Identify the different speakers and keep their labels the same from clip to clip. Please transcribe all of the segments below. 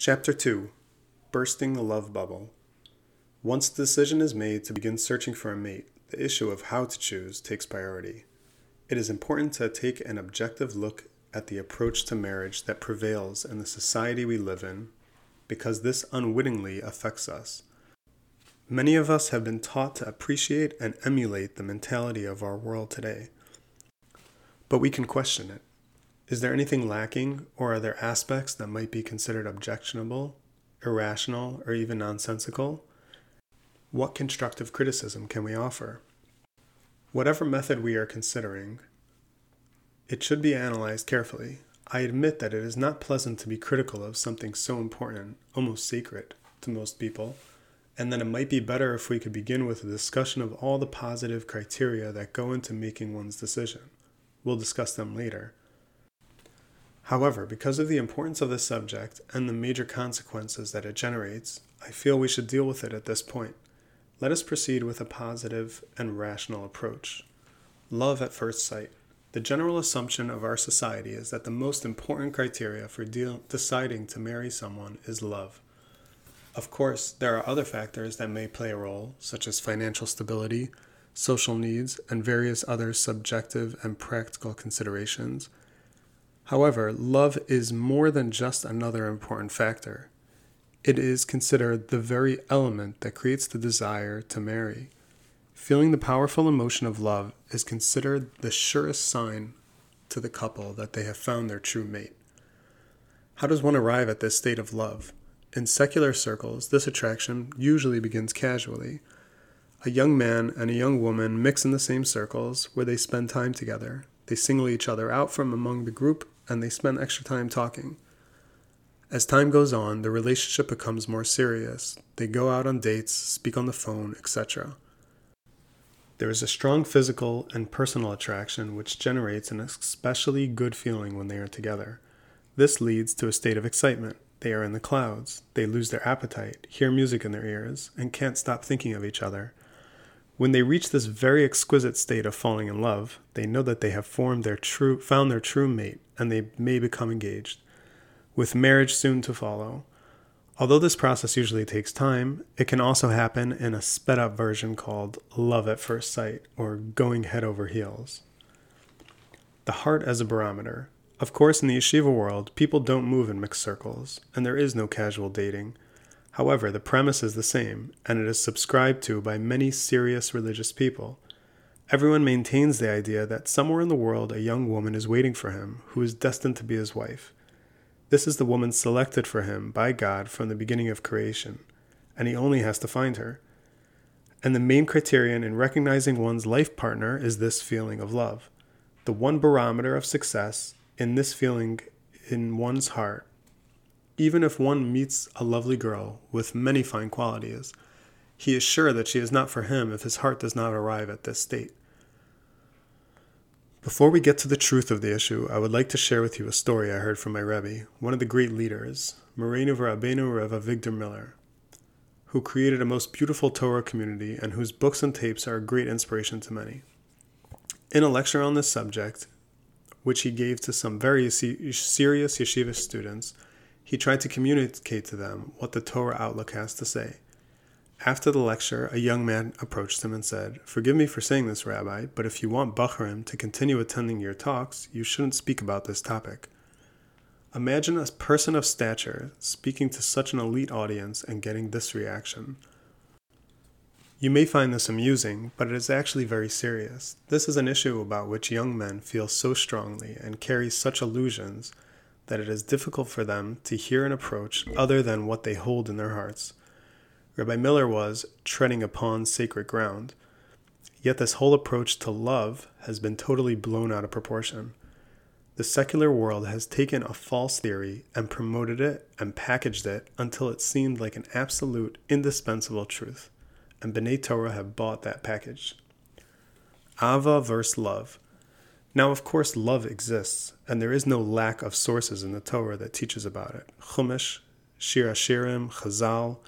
Speaker 1: Chapter 2 Bursting the Love Bubble. Once the decision is made to begin searching for a mate, the issue of how to choose takes priority. It is important to take an objective look at the approach to marriage that prevails in the society we live in because this unwittingly affects us. Many of us have been taught to appreciate and emulate the mentality of our world today. But we can question it. Is there anything lacking, or are there aspects that might be considered objectionable, irrational, or even nonsensical? What constructive criticism can we offer? Whatever method we are considering, it should be analyzed carefully. I admit that it is not pleasant to be critical of something so important, almost sacred, to most people, and that it might be better if we could begin with a discussion of all the positive criteria that go into making one's decision. We'll discuss them later. However, because of the importance of the subject and the major consequences that it generates, I feel we should deal with it at this point. Let us proceed with a positive and rational approach. Love at first sight. The general assumption of our society is that the most important criteria for deciding to marry someone is love. Of course, there are other factors that may play a role, such as financial stability, social needs, and various other subjective and practical considerations However, love is more than just another important factor. It is considered the very element that creates the desire to marry. Feeling the powerful emotion of love is considered the surest sign to the couple that they have found their true mate. How does one arrive at this state of love? In secular circles, this attraction usually begins casually. A young man and a young woman mix in the same circles where they spend time together. They single each other out from among the group and they spend extra time talking. As time goes on, the relationship becomes more serious. They go out on dates, speak on the phone, etc. There is a strong physical and personal attraction which generates an especially good feeling when they are together. This leads to a state of excitement. They are in the clouds. They lose their appetite, hear music in their ears, and can't stop thinking of each other. When they reach this very exquisite state of falling in love, they know that they have formed their true, found their true mate, and they may become engaged, with marriage soon to follow. Although this process usually takes time, it can also happen in a sped up version called love at first sight or going head over heels. The heart as a barometer. Of course, in the yeshiva world, people don't move in mixed circles, and there is no casual dating. However, the premise is the same, and it is subscribed to by many serious religious people. Everyone maintains the idea that somewhere in the world a young woman is waiting for him who is destined to be his wife. This is the woman selected for him by God from the beginning of creation, and he only has to find her. And the main criterion in recognizing one's life partner is this feeling of love. The one barometer of success in this feeling in one's heart even if one meets a lovely girl with many fine qualities, he is sure that she is not for him if his heart does not arrive at this state. Before we get to the truth of the issue, I would like to share with you a story I heard from my Rebbe, one of the great leaders, Moreinu Rabbeinu Rav Avigdor Miller, who created a most beautiful Torah community and whose books and tapes are a great inspiration to many. In a lecture on this subject, which he gave to some very serious yeshiva students, he tried to communicate to them what the Torah outlook has to say. After the lecture, a young man approached him and said, Forgive me for saying this, Rabbi, but if you want Bacharim to continue attending your talks, you shouldn't speak about this topic. Imagine a person of stature speaking to such an elite audience and getting this reaction. You may find this amusing, but it is actually very serious. This is an issue about which young men feel so strongly and carry such illusions that it is difficult for them to hear an approach other than what they hold in their hearts. Rabbi Miller was treading upon sacred ground. Yet this whole approach to love has been totally blown out of proportion. The secular world has taken a false theory and promoted it and packaged it until it seemed like an absolute, indispensable truth. And B'nai Torah have bought that package. Ava versus love. Now, of course, love exists, and there is no lack of sources in the Torah that teaches about it. Chumash, Shir Hashirim, Chazal.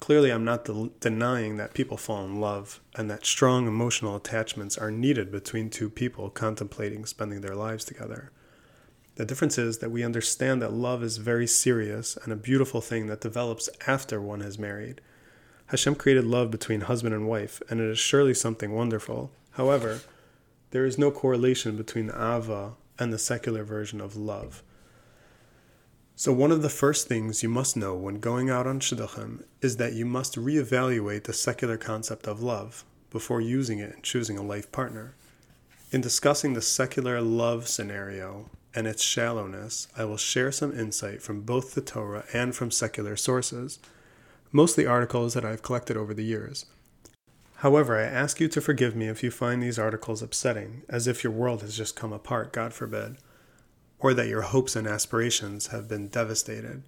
Speaker 1: Clearly, I'm not de- denying that people fall in love and that strong emotional attachments are needed between two people contemplating spending their lives together. The difference is that we understand that love is very serious and a beautiful thing that develops after one has married. Hashem created love between husband and wife, and it is surely something wonderful. However, there is no correlation between the Ava and the secular version of love. So, one of the first things you must know when going out on Shidduchim is that you must reevaluate the secular concept of love before using it in choosing a life partner. In discussing the secular love scenario and its shallowness, I will share some insight from both the Torah and from secular sources, mostly articles that I've collected over the years. However, I ask you to forgive me if you find these articles upsetting, as if your world has just come apart, God forbid or that your hopes and aspirations have been devastated.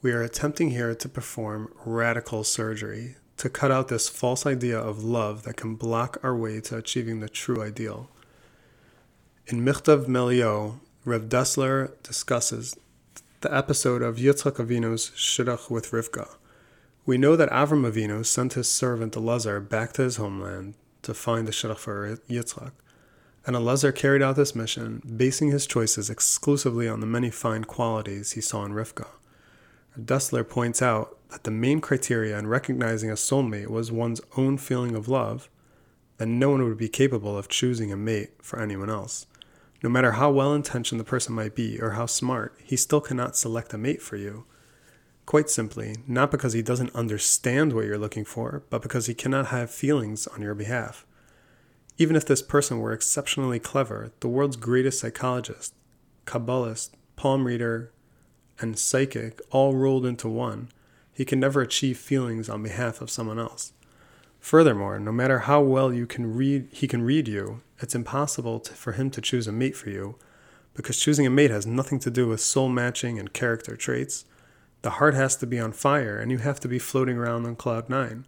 Speaker 1: We are attempting here to perform radical surgery to cut out this false idea of love that can block our way to achieving the true ideal. In Michtav Melio, Rev Dessler discusses the episode of Yitzchak Avinu's Shidduch with Rivka. We know that Avram Avinu sent his servant Elazar back to his homeland to find the Shidduch for Yitzchak and Elazar carried out this mission, basing his choices exclusively on the many fine qualities he saw in Rivka. Dessler points out that the main criteria in recognizing a soulmate was one's own feeling of love, then no one would be capable of choosing a mate for anyone else. No matter how well intentioned the person might be or how smart, he still cannot select a mate for you. Quite simply, not because he doesn't understand what you're looking for, but because he cannot have feelings on your behalf. Even if this person were exceptionally clever, the world's greatest psychologist, Kabbalist, palm reader, and psychic all rolled into one, he can never achieve feelings on behalf of someone else. Furthermore, no matter how well you can read, he can read you, it's impossible to, for him to choose a mate for you, because choosing a mate has nothing to do with soul matching and character traits. The heart has to be on fire, and you have to be floating around on cloud nine.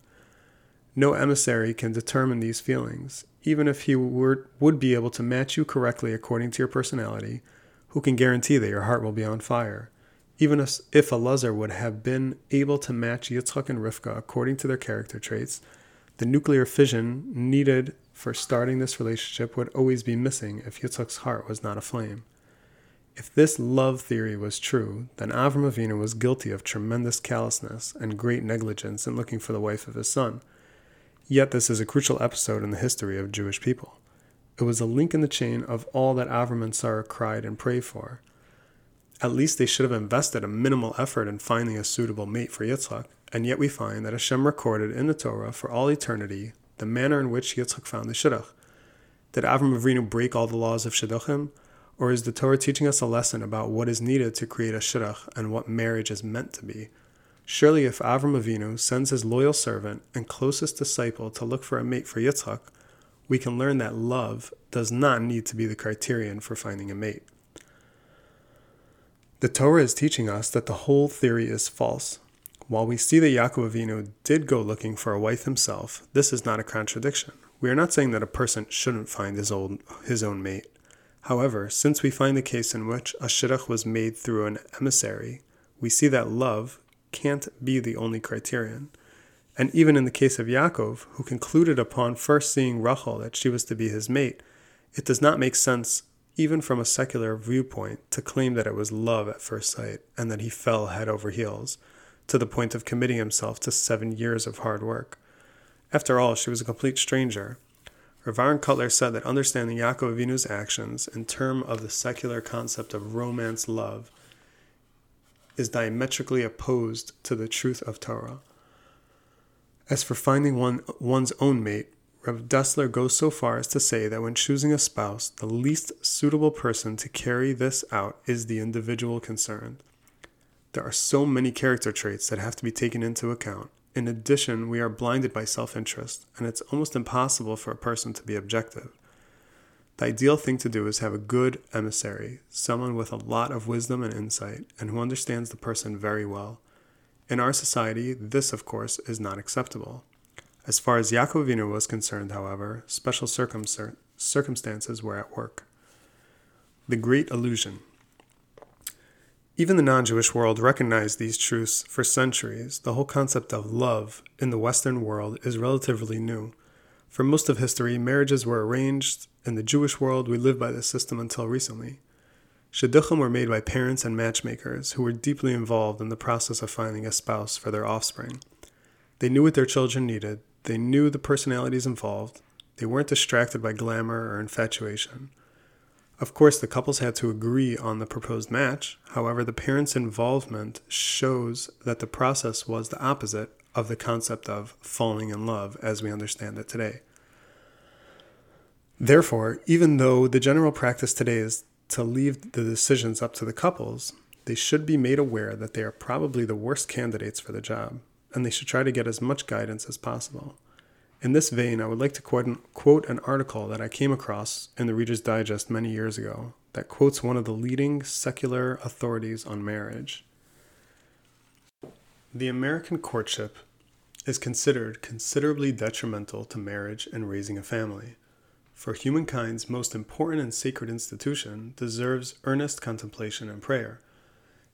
Speaker 1: No emissary can determine these feelings, even if he were, would be able to match you correctly according to your personality, who can guarantee that your heart will be on fire? Even if, if Elazar would have been able to match Yitzchak and Rivka according to their character traits, the nuclear fission needed for starting this relationship would always be missing if Yitzchak's heart was not aflame. If this love theory was true, then Avram Avinu was guilty of tremendous callousness and great negligence in looking for the wife of his son. Yet this is a crucial episode in the history of Jewish people. It was a link in the chain of all that Avram and Sarah cried and prayed for. At least they should have invested a minimal effort in finding a suitable mate for Yitzchak, and yet we find that Hashem recorded in the Torah for all eternity the manner in which Yitzchak found the Shidduch. Did Avram Avinu break all the laws of Shidduchim? Or is the Torah teaching us a lesson about what is needed to create a Shidduch and what marriage is meant to be? Surely, if Avram Avinu sends his loyal servant and closest disciple to look for a mate for Yitzchak, we can learn that love does not need to be the criterion for finding a mate. The Torah is teaching us that the whole theory is false. While we see that Yaakov Avinu did go looking for a wife himself, this is not a contradiction. We are not saying that a person shouldn't find his own, his own mate. However, since we find the case in which a shidduch was made through an emissary, we see that love can't be the only criterion. And even in the case of Yaakov, who concluded upon first seeing Rachel that she was to be his mate, it does not make sense, even from a secular viewpoint, to claim that it was love at first sight and that he fell head over heels, to the point of committing himself to seven years of hard work. After all, she was a complete stranger. Rav Aaron Kotler said that understanding Yaakov Avinu's actions in terms of the secular concept of romance love is diametrically opposed to the truth of Torah. As for finding one, one's own mate, Rev Dessler goes so far as to say that when choosing a spouse, the least suitable person to carry this out is the individual concerned. There are so many character traits that have to be taken into account. In addition, we are blinded by self interest, and it's almost impossible for a person to be objective. The ideal thing to do is have a good emissary, someone with a lot of wisdom and insight, and who understands the person very well. In our society, this, of course, is not acceptable. As far as Yaakov was concerned, however, special circumstances were at work. The Great Illusion. Even the non Jewish world recognized these truths for centuries. The whole concept of love in the Western world is relatively new. For most of history, marriages were arranged. In the Jewish world, we lived by this system until recently. Shidduchim were made by parents and matchmakers who were deeply involved in the process of finding a spouse for their offspring. They knew what their children needed, they knew the personalities involved, they weren't distracted by glamour or infatuation. Of course, the couples had to agree on the proposed match. However, the parents' involvement shows that the process was the opposite of the concept of falling in love as we understand it today. Therefore, even though the general practice today is to leave the decisions up to the couples, they should be made aware that they are probably the worst candidates for the job, and they should try to get as much guidance as possible. In this vein, I would like to quote, an article that I came across in the Reader's Digest many years ago that quotes one of the leading secular authorities on marriage. The American courtship is considered considerably detrimental to marriage and raising a family. For humankind's most important and sacred institution deserves earnest contemplation and prayer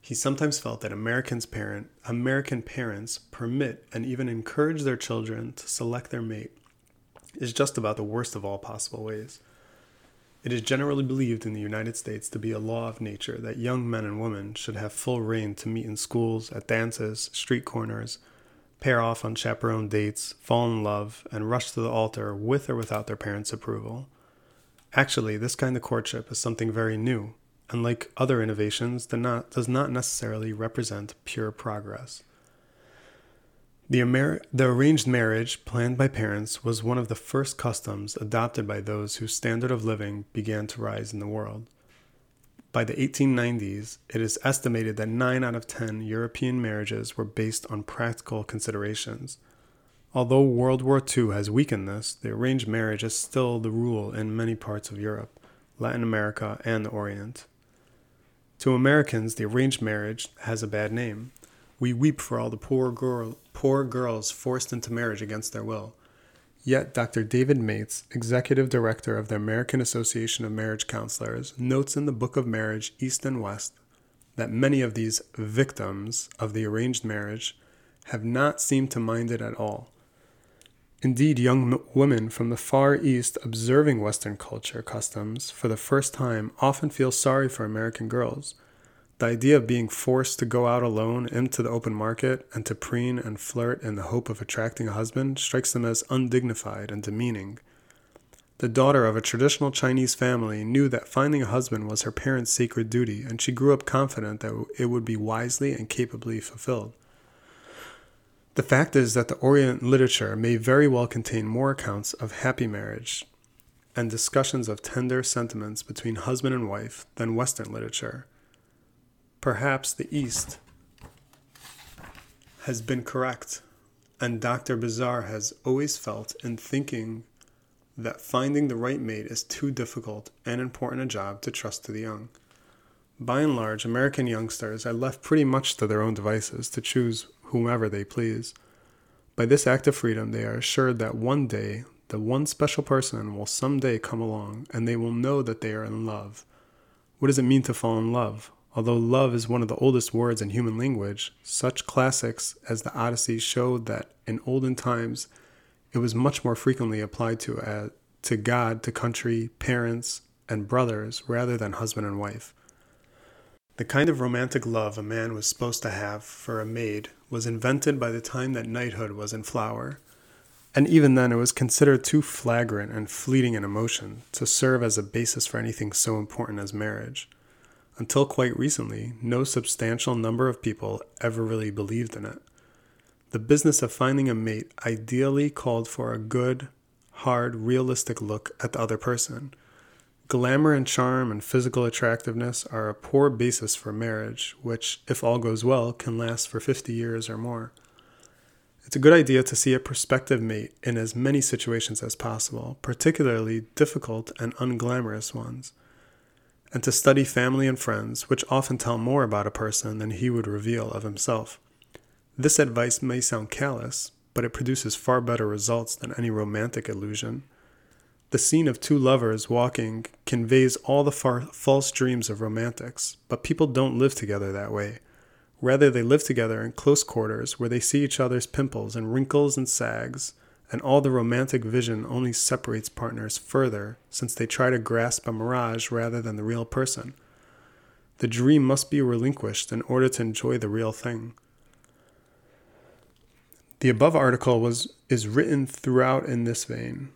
Speaker 1: he sometimes felt that Americans parent, American parents permit and even encourage their children to select their mate is just about the worst of all possible ways. It is generally believed in the United States to be a law of nature that young men and women should have full reign to meet in schools, at dances, street corners, pair off on chaperone dates, fall in love, and rush to the altar with or without their parents' approval. Actually, this kind of courtship is something very new unlike other innovations, does not necessarily represent pure progress. The, Amer- the arranged marriage planned by parents was one of the first customs adopted by those whose standard of living began to rise in the world. By the 1890s, it is estimated that 9 out of 10 European marriages were based on practical considerations. Although World War II has weakened this, the arranged marriage is still the rule in many parts of Europe, Latin America, and the Orient. To Americans, the arranged marriage has a bad name. We weep for all the poor, girl, poor girls forced into marriage against their will. Yet, Dr. David Mace, executive director of the American Association of Marriage Counselors, notes in the Book of Marriage, East and West, that many of these victims of the arranged marriage have not seemed to mind it at all. Indeed, young women from the Far East observing Western culture customs for the first time often feel sorry for American girls. The idea of being forced to go out alone into the open market and to preen and flirt in the hope of attracting a husband strikes them as undignified and demeaning. The daughter of a traditional Chinese family knew that finding a husband was her parents' sacred duty, and she grew up confident that it would be wisely and capably fulfilled. The fact is that the Orient literature may very well contain more accounts of happy marriage and discussions of tender sentiments between husband and wife than Western literature. Perhaps the East has been correct, and Dr. Bazar has always felt in thinking that finding the right mate is too difficult and important a job to trust to the young. By and large, American youngsters are left pretty much to their own devices to choose whomever they please. By this act of freedom, they are assured that one day the one special person will someday come along and they will know that they are in love. What does it mean to fall in love? Although love is one of the oldest words in human language, such classics as the Odyssey show that in olden times it was much more frequently applied to, uh, to God, to country, parents, and brothers rather than husband and wife. The kind of romantic love a man was supposed to have for a maid was invented by the time that knighthood was in flower, and even then it was considered too flagrant and fleeting an emotion to serve as a basis for anything so important as marriage. Until quite recently, no substantial number of people ever really believed in it. The business of finding a mate ideally called for a good, hard, realistic look at the other person Glamour and charm and physical attractiveness are a poor basis for marriage, which, if all goes well, can last for 50 years or more. It's a good idea to see a prospective mate in as many situations as possible, particularly difficult and unglamorous ones, and to study family and friends, which often tell more about a person than he would reveal of himself. This advice may sound callous, but it produces far better results than any romantic illusion. The scene of two lovers walking conveys all the far- false dreams of romantics, but people don't live together that way. Rather, they live together in close quarters where they see each other's pimples and wrinkles and sags, and all the romantic vision only separates partners further since they try to grasp a mirage rather than the real person. The dream must be relinquished in order to enjoy the real thing. The above article was is written throughout in this vein,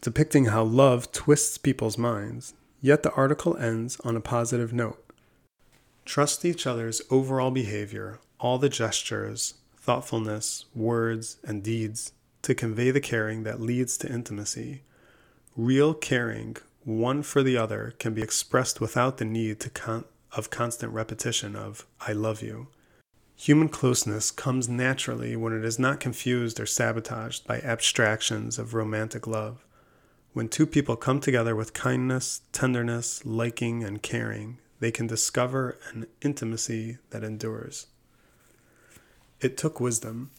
Speaker 1: depicting how love twists people's minds, yet the article ends on a positive note. Trust each other's overall behavior, all the gestures, thoughtfulness, words, and deeds to convey the caring that leads to intimacy. Real caring, one for the other, can be expressed without the need to con- of constant repetition of I love you. Human closeness comes naturally when it is not confused or sabotaged by abstractions of romantic love. When two people come together with kindness, tenderness, liking, and caring, they can discover an intimacy that endures. It took wisdom.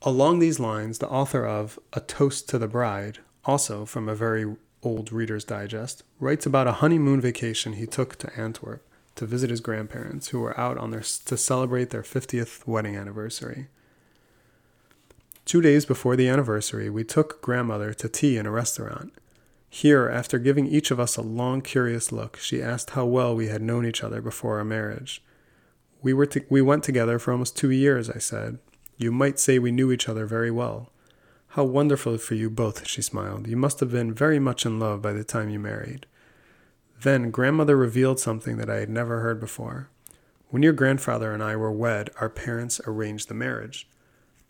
Speaker 1: Along these lines, the author of A Toast to the Bride, also from a very old Reader's Digest, writes about a honeymoon vacation he took to Antwerp to visit his grandparents who were out on their to celebrate their 50th wedding anniversary. Two days before the anniversary, we took grandmother to tea in a restaurant. Here, after giving each of us a long, curious look, she asked how well we had known each other before our marriage. We, were to, we went together for almost two years, I said. You might say we knew each other very well. How wonderful for you both, she smiled. You must have been very much in love by the time you married. Then grandmother revealed something that I had never heard before. When your grandfather and I were wed, our parents arranged the marriage.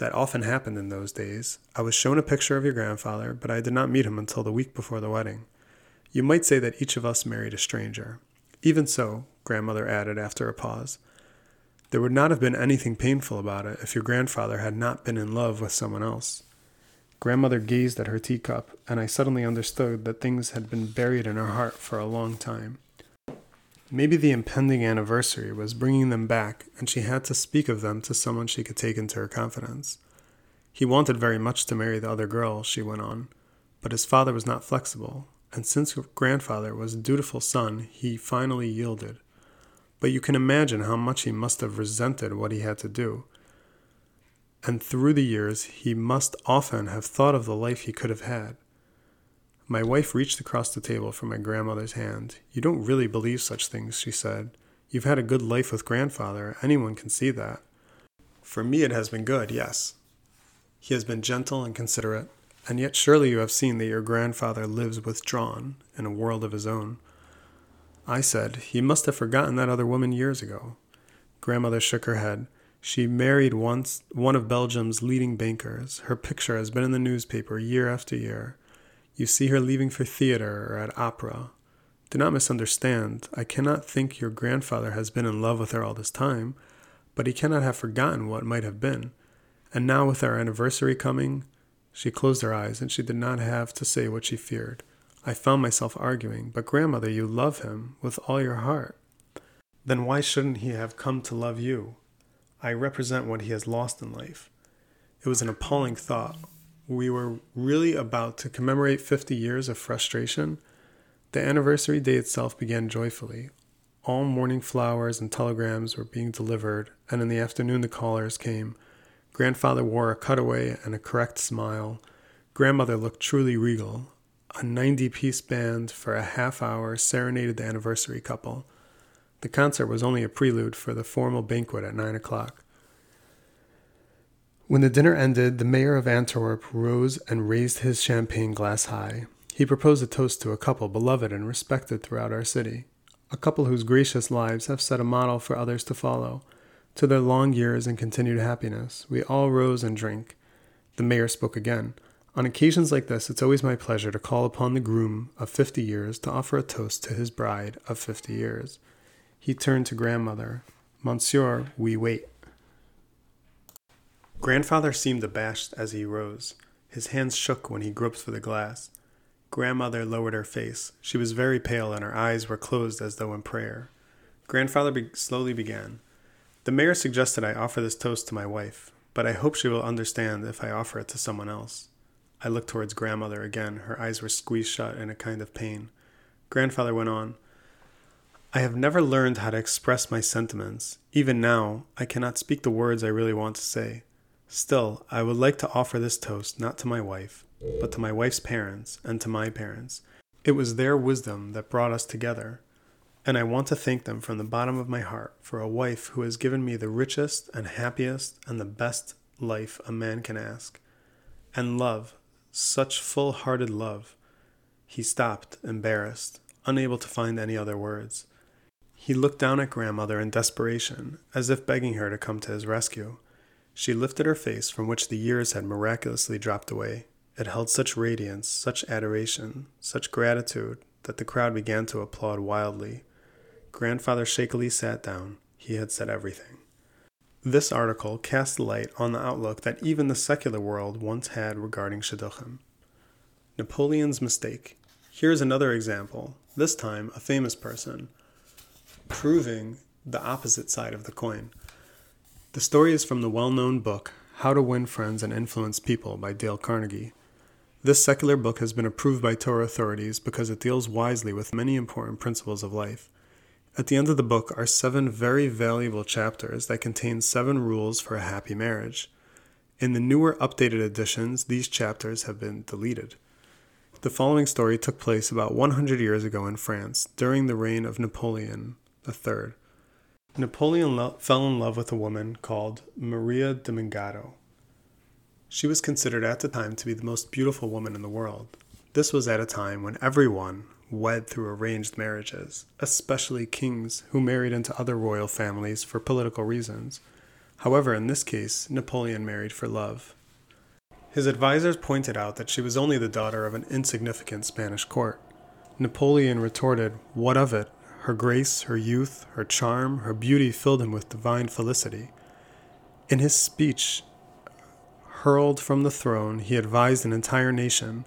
Speaker 1: That often happened in those days. I was shown a picture of your grandfather, but I did not meet him until the week before the wedding. You might say that each of us married a stranger. Even so, grandmother added after a pause, there would not have been anything painful about it if your grandfather had not been in love with someone else. Grandmother gazed at her teacup, and I suddenly understood that things had been buried in her heart for a long time. Maybe the impending anniversary was bringing them back, and she had to speak of them to someone she could take into her confidence. He wanted very much to marry the other girl, she went on, but his father was not flexible, and since grandfather was a dutiful son, he finally yielded. But you can imagine how much he must have resented what he had to do and through the years he must often have thought of the life he could have had. My wife reached across the table for my grandmother's hand. You don't really believe such things, she said. You've had a good life with grandfather. Anyone can see that. For me, it has been good, yes. He has been gentle and considerate, and yet surely you have seen that your grandfather lives withdrawn in a world of his own. I said, He must have forgotten that other woman years ago. Grandmother shook her head. She married once one of Belgium's leading bankers. Her picture has been in the newspaper year after year. You see her leaving for theater or at opera. Do not misunderstand. I cannot think your grandfather has been in love with her all this time, but he cannot have forgotten what might have been. And now, with our anniversary coming, she closed her eyes and she did not have to say what she feared. I found myself arguing, but grandmother, you love him with all your heart. Then why shouldn't he have come to love you? I represent what he has lost in life. It was an appalling thought. We were really about to commemorate 50 years of frustration. The anniversary day itself began joyfully. All morning flowers and telegrams were being delivered, and in the afternoon the callers came. Grandfather wore a cutaway and a correct smile. Grandmother looked truly regal. A 90 piece band for a half hour serenaded the anniversary couple. The concert was only a prelude for the formal banquet at nine o'clock. When the dinner ended, the mayor of Antwerp rose and raised his champagne glass high. He proposed a toast to a couple beloved and respected throughout our city, a couple whose gracious lives have set a model for others to follow. To their long years and continued happiness, we all rose and drank. The mayor spoke again. On occasions like this, it's always my pleasure to call upon the groom of fifty years to offer a toast to his bride of fifty years. He turned to grandmother. Monsieur, we wait. Grandfather seemed abashed as he rose. His hands shook when he groped for the glass. Grandmother lowered her face. She was very pale and her eyes were closed as though in prayer. Grandfather be- slowly began. The mayor suggested I offer this toast to my wife, but I hope she will understand if I offer it to someone else. I looked towards grandmother again. Her eyes were squeezed shut in a kind of pain. Grandfather went on. I have never learned how to express my sentiments. Even now, I cannot speak the words I really want to say. Still, I would like to offer this toast not to my wife, but to my wife's parents and to my parents. It was their wisdom that brought us together. and I want to thank them from the bottom of my heart for a wife who has given me the richest and happiest and the best life a man can ask. And love, such full hearted love. He stopped, embarrassed, unable to find any other words. He looked down at grandmother in desperation, as if begging her to come to his rescue. She lifted her face from which the years had miraculously dropped away. It held such radiance, such adoration, such gratitude, that the crowd began to applaud wildly. Grandfather shakily sat down. He had said everything. This article casts light on the outlook that even the secular world once had regarding Shidduchim. Napoleon's mistake. Here's another example, this time a famous person, proving the opposite side of the coin. The story is from the well known book, How to Win Friends and Influence People by Dale Carnegie. This secular book has been approved by Torah authorities because it deals wisely with many important principles of life. At the end of the book are seven very valuable chapters that contain seven rules for a happy marriage. In the newer updated editions, these chapters have been deleted. The following story took place about 100 years ago in France during the reign of Napoleon III. Napoleon lo- fell in love with a woman called Maria de Mingado. She was considered at the time to be the most beautiful woman in the world. This was at a time when everyone wed through arranged marriages, especially kings who married into other royal families for political reasons. However, in this case, Napoleon married for love. His advisers pointed out that she was only the daughter of an insignificant Spanish court. Napoleon retorted, What of it? Her grace, her youth, her charm, her beauty filled him with divine felicity. In his speech, hurled from the throne, he advised an entire nation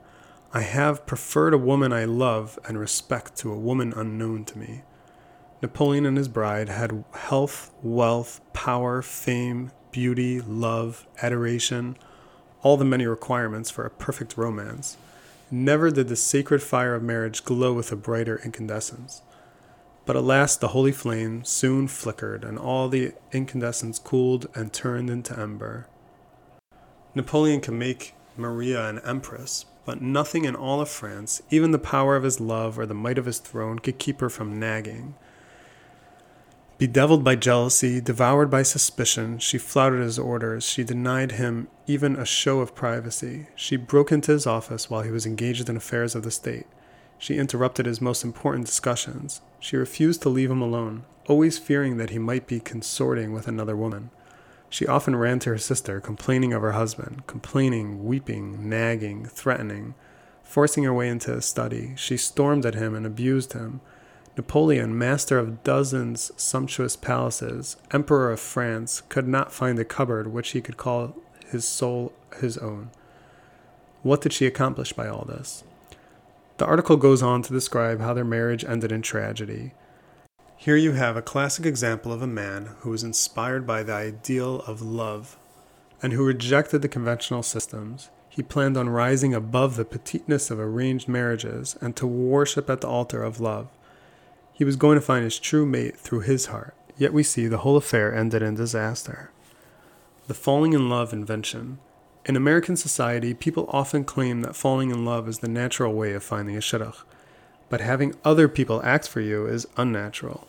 Speaker 1: I have preferred a woman I love and respect to a woman unknown to me. Napoleon and his bride had health, wealth, power, fame, beauty, love, adoration, all the many requirements for a perfect romance. Never did the sacred fire of marriage glow with a brighter incandescence. But alas, the holy flame soon flickered, and all the incandescence cooled and turned into ember. Napoleon can make Maria an empress, but nothing in all of France, even the power of his love or the might of his throne, could keep her from nagging. Bedeviled by jealousy, devoured by suspicion, she flouted his orders. She denied him even a show of privacy. She broke into his office while he was engaged in affairs of the state. She interrupted his most important discussions. She refused to leave him alone, always fearing that he might be consorting with another woman. She often ran to her sister, complaining of her husband, complaining, weeping, nagging, threatening. Forcing her way into his study, she stormed at him and abused him. Napoleon, master of dozens sumptuous palaces, emperor of France, could not find a cupboard which he could call his soul his own. What did she accomplish by all this? The article goes on to describe how their marriage ended in tragedy. Here you have a classic example of a man who was inspired by the ideal of love and who rejected the conventional systems. He planned on rising above the petiteness of arranged marriages and to worship at the altar of love. He was going to find his true mate through his heart, yet we see the whole affair ended in disaster. The falling in love invention. In American society, people often claim that falling in love is the natural way of finding a shidduch, but having other people act for you is unnatural.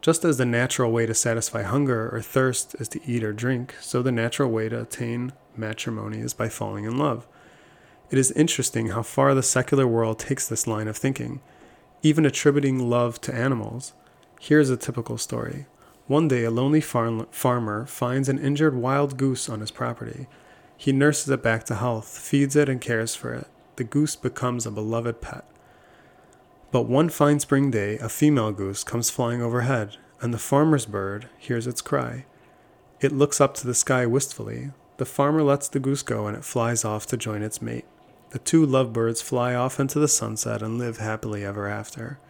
Speaker 1: Just as the natural way to satisfy hunger or thirst is to eat or drink, so the natural way to attain matrimony is by falling in love. It is interesting how far the secular world takes this line of thinking, even attributing love to animals. Here's a typical story. One day, a lonely farm- farmer finds an injured wild goose on his property. He nurses it back to health, feeds it, and cares for it. The goose becomes a beloved pet. But one fine spring day, a female goose comes flying overhead, and the farmer's bird hears its cry. It looks up to the sky wistfully. The farmer lets the goose go, and it flies off to join its mate. The two lovebirds fly off into the sunset and live happily ever after.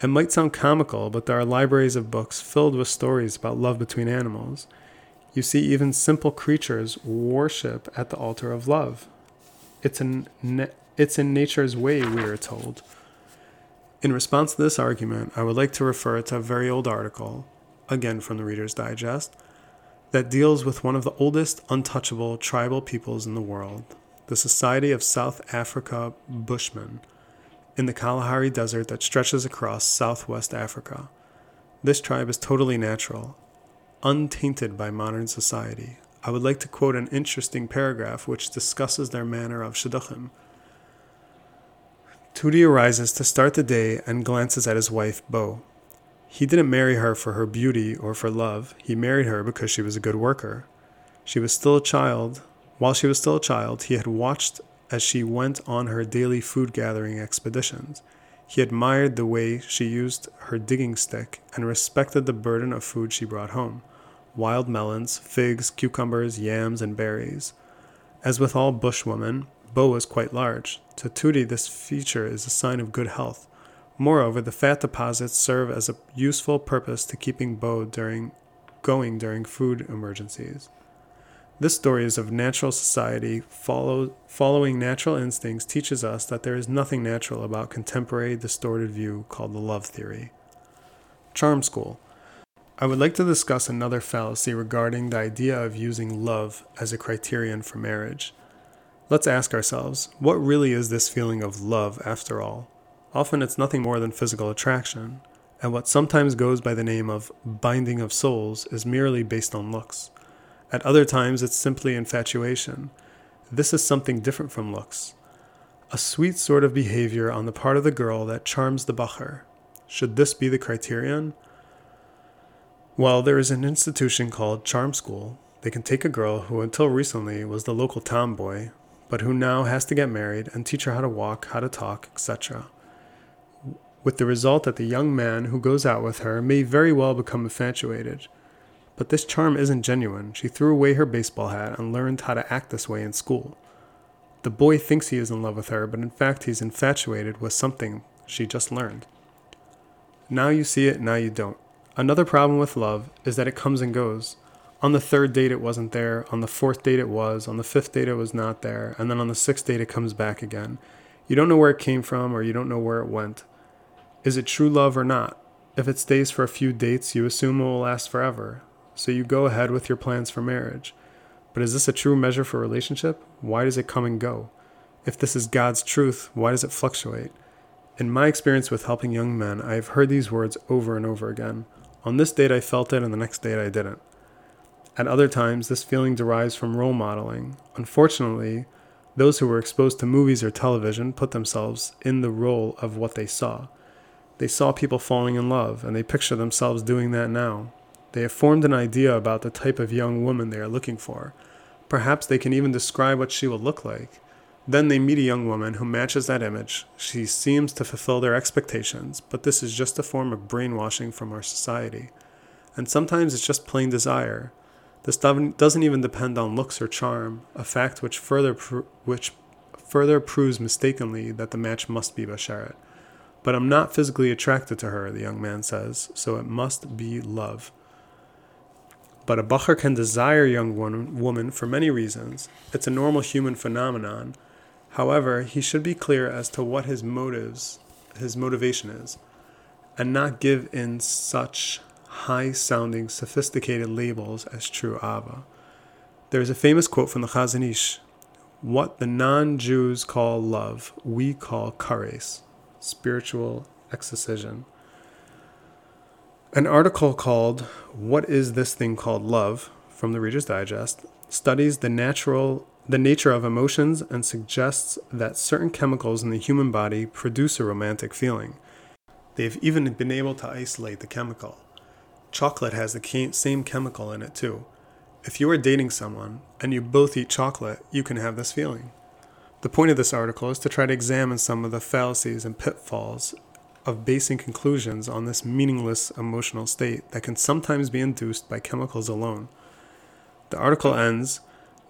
Speaker 1: It might sound comical, but there are libraries of books filled with stories about love between animals. You see, even simple creatures worship at the altar of love. It's in, it's in nature's way, we are told. In response to this argument, I would like to refer to a very old article, again from the Reader's Digest, that deals with one of the oldest untouchable tribal peoples in the world, the Society of South Africa Bushmen. in the Kalahari Desert that stretches across southwest Africa. This tribe is totally natural, untainted by modern society. I would like to quote an interesting paragraph which discusses their manner of shidduchim. Tootie arises to start the day and glances at his wife, Bo. He didn't marry her for her beauty or for love. He married her because she was a good worker. She was still a child. While she was still a child, he had watched as she went on her daily food gathering expeditions. He admired the way she used her digging stick and respected the burden of food she brought home wild melons, figs, cucumbers, yams, and berries. As with all bushwomen, Bo was quite large. To Tootie, this feature is a sign of good health. Moreover, the fat deposits serve as a useful purpose to keeping Bo during, going during food emergencies. This story is of natural society. Follow, following natural instincts teaches us that there is nothing natural about contemporary distorted view called the love theory. Charm School. I would like to discuss another fallacy regarding the idea of using love as a criterion for marriage. Let's ask ourselves what really is this feeling of love after all? Often it's nothing more than physical attraction, and what sometimes goes by the name of binding of souls is merely based on looks. At other times, it's simply infatuation. This is something different from looks. A sweet sort of behavior on the part of the girl that charms the bacher. Should this be the criterion? Well, there is an institution called Charm School. They can take a girl who until recently was the local tomboy, but who now has to get married and teach her how to walk, how to talk, etc. With the result that the young man who goes out with her may very well become infatuated but this charm isn't genuine. She threw away her baseball hat and learned how to act this way in school. The boy thinks he is in love with her, but in fact he's infatuated with something she just learned. Now you see it, now you don't. Another problem with love is that it comes and goes. On the third date, it wasn't there. On the fourth date, it was. On the fifth date, it was not there. And then on the sixth date, it comes back again. You don't know where it came from or you don't know where it went. Is it true love or not? If it stays for a few dates, you assume it will last forever so you go ahead with your plans for marriage. But is this a true measure for relationship? Why does it come and go? If this is God's truth, why does it fluctuate? In my experience with helping young men, I have heard these words over and over again. On this date, I felt it, and the next date, I didn't. At other times, this feeling derives from role modeling. Unfortunately, those who were exposed to movies or television put themselves in the role of what they saw. They saw people falling in love, and they picture themselves doing that now. They have formed an idea about the type of young woman they are looking for. Perhaps they can even describe what she will look like. Then they meet a young woman who matches that image. She seems to fulfill their expectations, but this is just a form of brainwashing from our society. And sometimes it's just plain desire. This doesn't even depend on looks or charm, a fact which further, which further proves mistakenly that the match must be Basharat. But I'm not physically attracted to her, the young man says, so it must be love. But a bacher can desire a young woman for many reasons. It's a normal human phenomenon. However, he should be clear as to what his motives, his motivation is, and not give in such high sounding, sophisticated labels as true Ava. There is a famous quote from the Chazon Ish What the non Jews call love, we call kares, spiritual excision. An article called What is this thing called love from the Reader's Digest studies the natural the nature of emotions and suggests that certain chemicals in the human body produce a romantic feeling. They've even been able to isolate the chemical. Chocolate has the same chemical in it too. If you are dating someone and you both eat chocolate, you can have this feeling. The point of this article is to try to examine some of the fallacies and pitfalls of basing conclusions on this meaningless emotional state that can sometimes be induced by chemicals alone. The article ends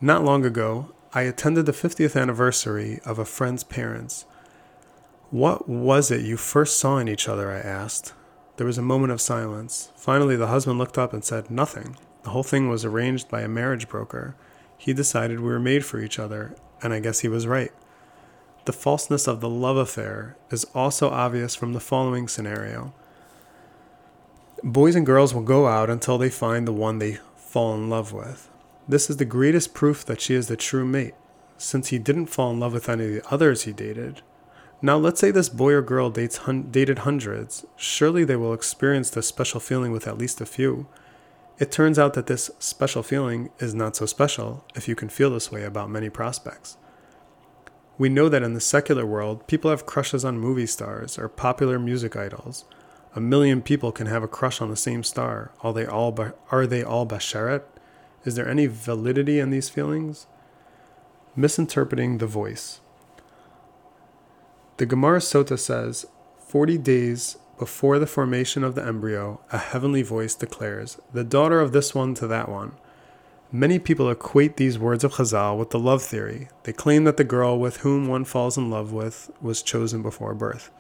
Speaker 1: Not long ago, I attended the 50th anniversary of a friend's parents. What was it you first saw in each other? I asked. There was a moment of silence. Finally, the husband looked up and said, Nothing. The whole thing was arranged by a marriage broker. He decided we were made for each other, and I guess he was right. The falseness of the love affair is also obvious from the following scenario. Boys and girls will go out until they find the one they fall in love with. This is the greatest proof that she is the true mate, since he didn't fall in love with any of the others he dated. Now, let's say this boy or girl dates hun- dated hundreds. Surely they will experience this special feeling with at least a few. It turns out that this special feeling is not so special if you can feel this way about many prospects. We know that in the secular world, people have crushes on movie stars or popular music idols. A million people can have a crush on the same star. Are they all, ba- are they all basharet? Is there any validity in these feelings? Misinterpreting the voice. The Gemara Sota says, 40 days before the formation of the embryo, a heavenly voice declares, The daughter of this one to that one. Many people equate these words of Chazal with the love theory. They claim that the girl with whom one falls in love with was chosen before birth.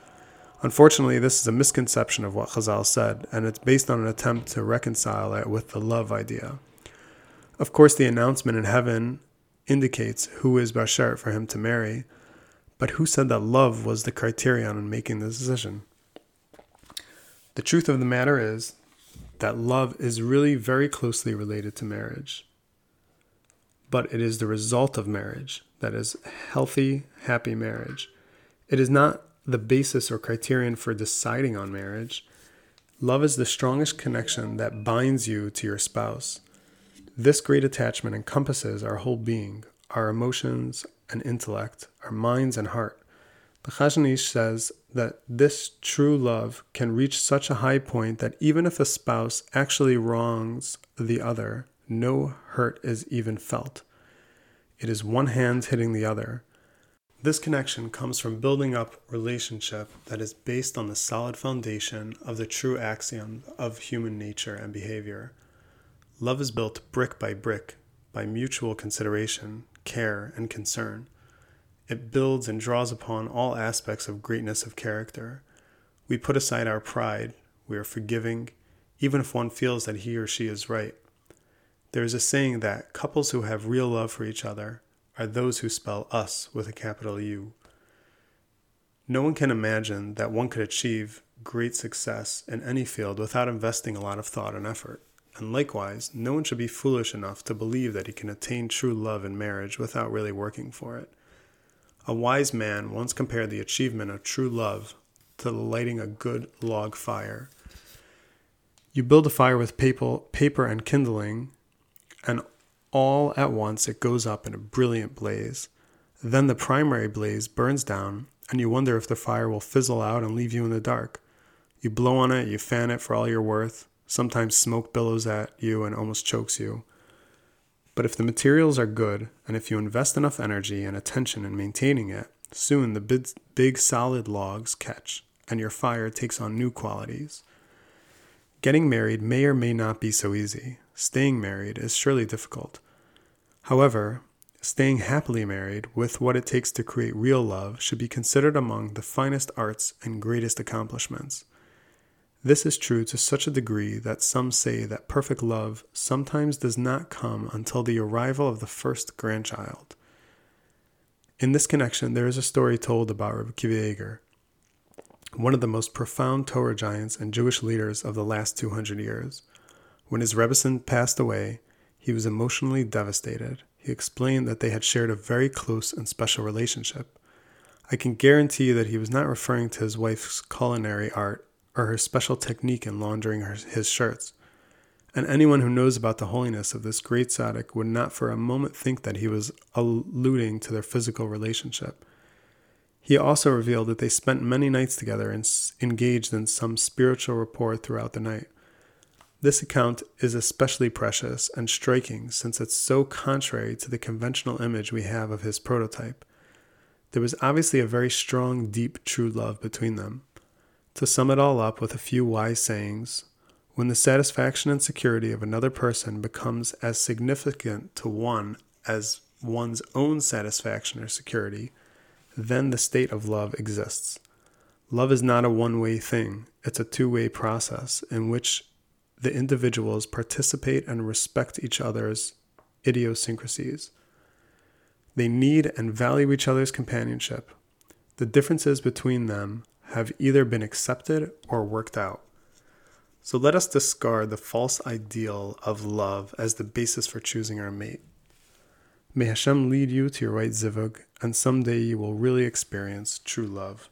Speaker 1: Unfortunately, this is a misconception of what Chazal said, and it's based on an attempt to reconcile it with the love idea. Of course, the announcement in heaven indicates who is bashert for him to marry, but who said that love was the criterion in making the decision? The truth of the matter is that love is really very closely related to marriage. But it is the result of marriage that is healthy, happy marriage. It is not the basis or criterion for deciding on marriage. Love is the strongest connection that binds you to your spouse. This great attachment encompasses our whole being, our emotions, and intellect, our minds and heart. The Chazon Ish says that this true love can reach such a high point that even if a spouse actually wrongs the other, no hurt is even felt. It is one hand hitting the other. This connection comes from building up relationship that is based on the solid foundation of the true axiom of human nature and behavior. Love is built brick by brick by mutual consideration, care, and concern. It builds and draws upon all aspects of greatness of character. We put aside our pride, we are forgiving, even if one feels that he or she is right. There is a saying that couples who have real love for each other are those who spell us with a capital U. No one can imagine that one could achieve great success in any field without investing a lot of thought and effort. And likewise, no one should be foolish enough to believe that he can attain true love in marriage without really working for it. A wise man once compared the achievement of true love to lighting a good log fire. You build a fire with paper, and kindling, and all at once it goes up in a brilliant blaze. Then the primary blaze burns down, and you wonder if the fire will fizzle out and leave you in the dark. You blow on it, you fan it for all you're worth, Sometimes smoke billows at you and almost chokes you. But if the materials are good, and if you invest enough energy and attention in maintaining it, soon the big, big solid logs catch, and your fire takes on new qualities. Getting married may or may not be so easy. Staying married is surely difficult. However, staying happily married with what it takes to create real love should be considered among the finest arts and greatest accomplishments. This is true to such a degree that some say that perfect love sometimes does not come until the arrival of the first grandchild. In this connection, there is a story told about Rabbi Eger, one of the most profound Torah giants and Jewish leaders of the last 200 years. When his Rebbetzin passed away, he was emotionally devastated. He explained that they had shared a very close and special relationship. I can guarantee that he was not referring to his wife's culinary art or her special technique in laundering her, his shirts. And anyone who knows about the holiness of this great tzaddik would not for a moment think that he was alluding to their physical relationship. He also revealed that they spent many nights together and engaged in some spiritual rapport throughout the night. This account is especially precious and striking since it's so contrary to the conventional image we have of his prototype. There was obviously a very strong, deep, true love between them. To sum it all up with a few wise sayings, when the satisfaction and security of another person becomes as significant to one as one's own satisfaction or security, then the state of love exists. Love is not a one way thing, it's a two way process in which the individuals participate and respect each other's idiosyncrasies. They need and value each other's companionship. The differences between them have either been accepted or worked out. So let us discard the false ideal of love as the basis for choosing our mate. May Hashem lead you to your right zivug, and someday you will really experience true love.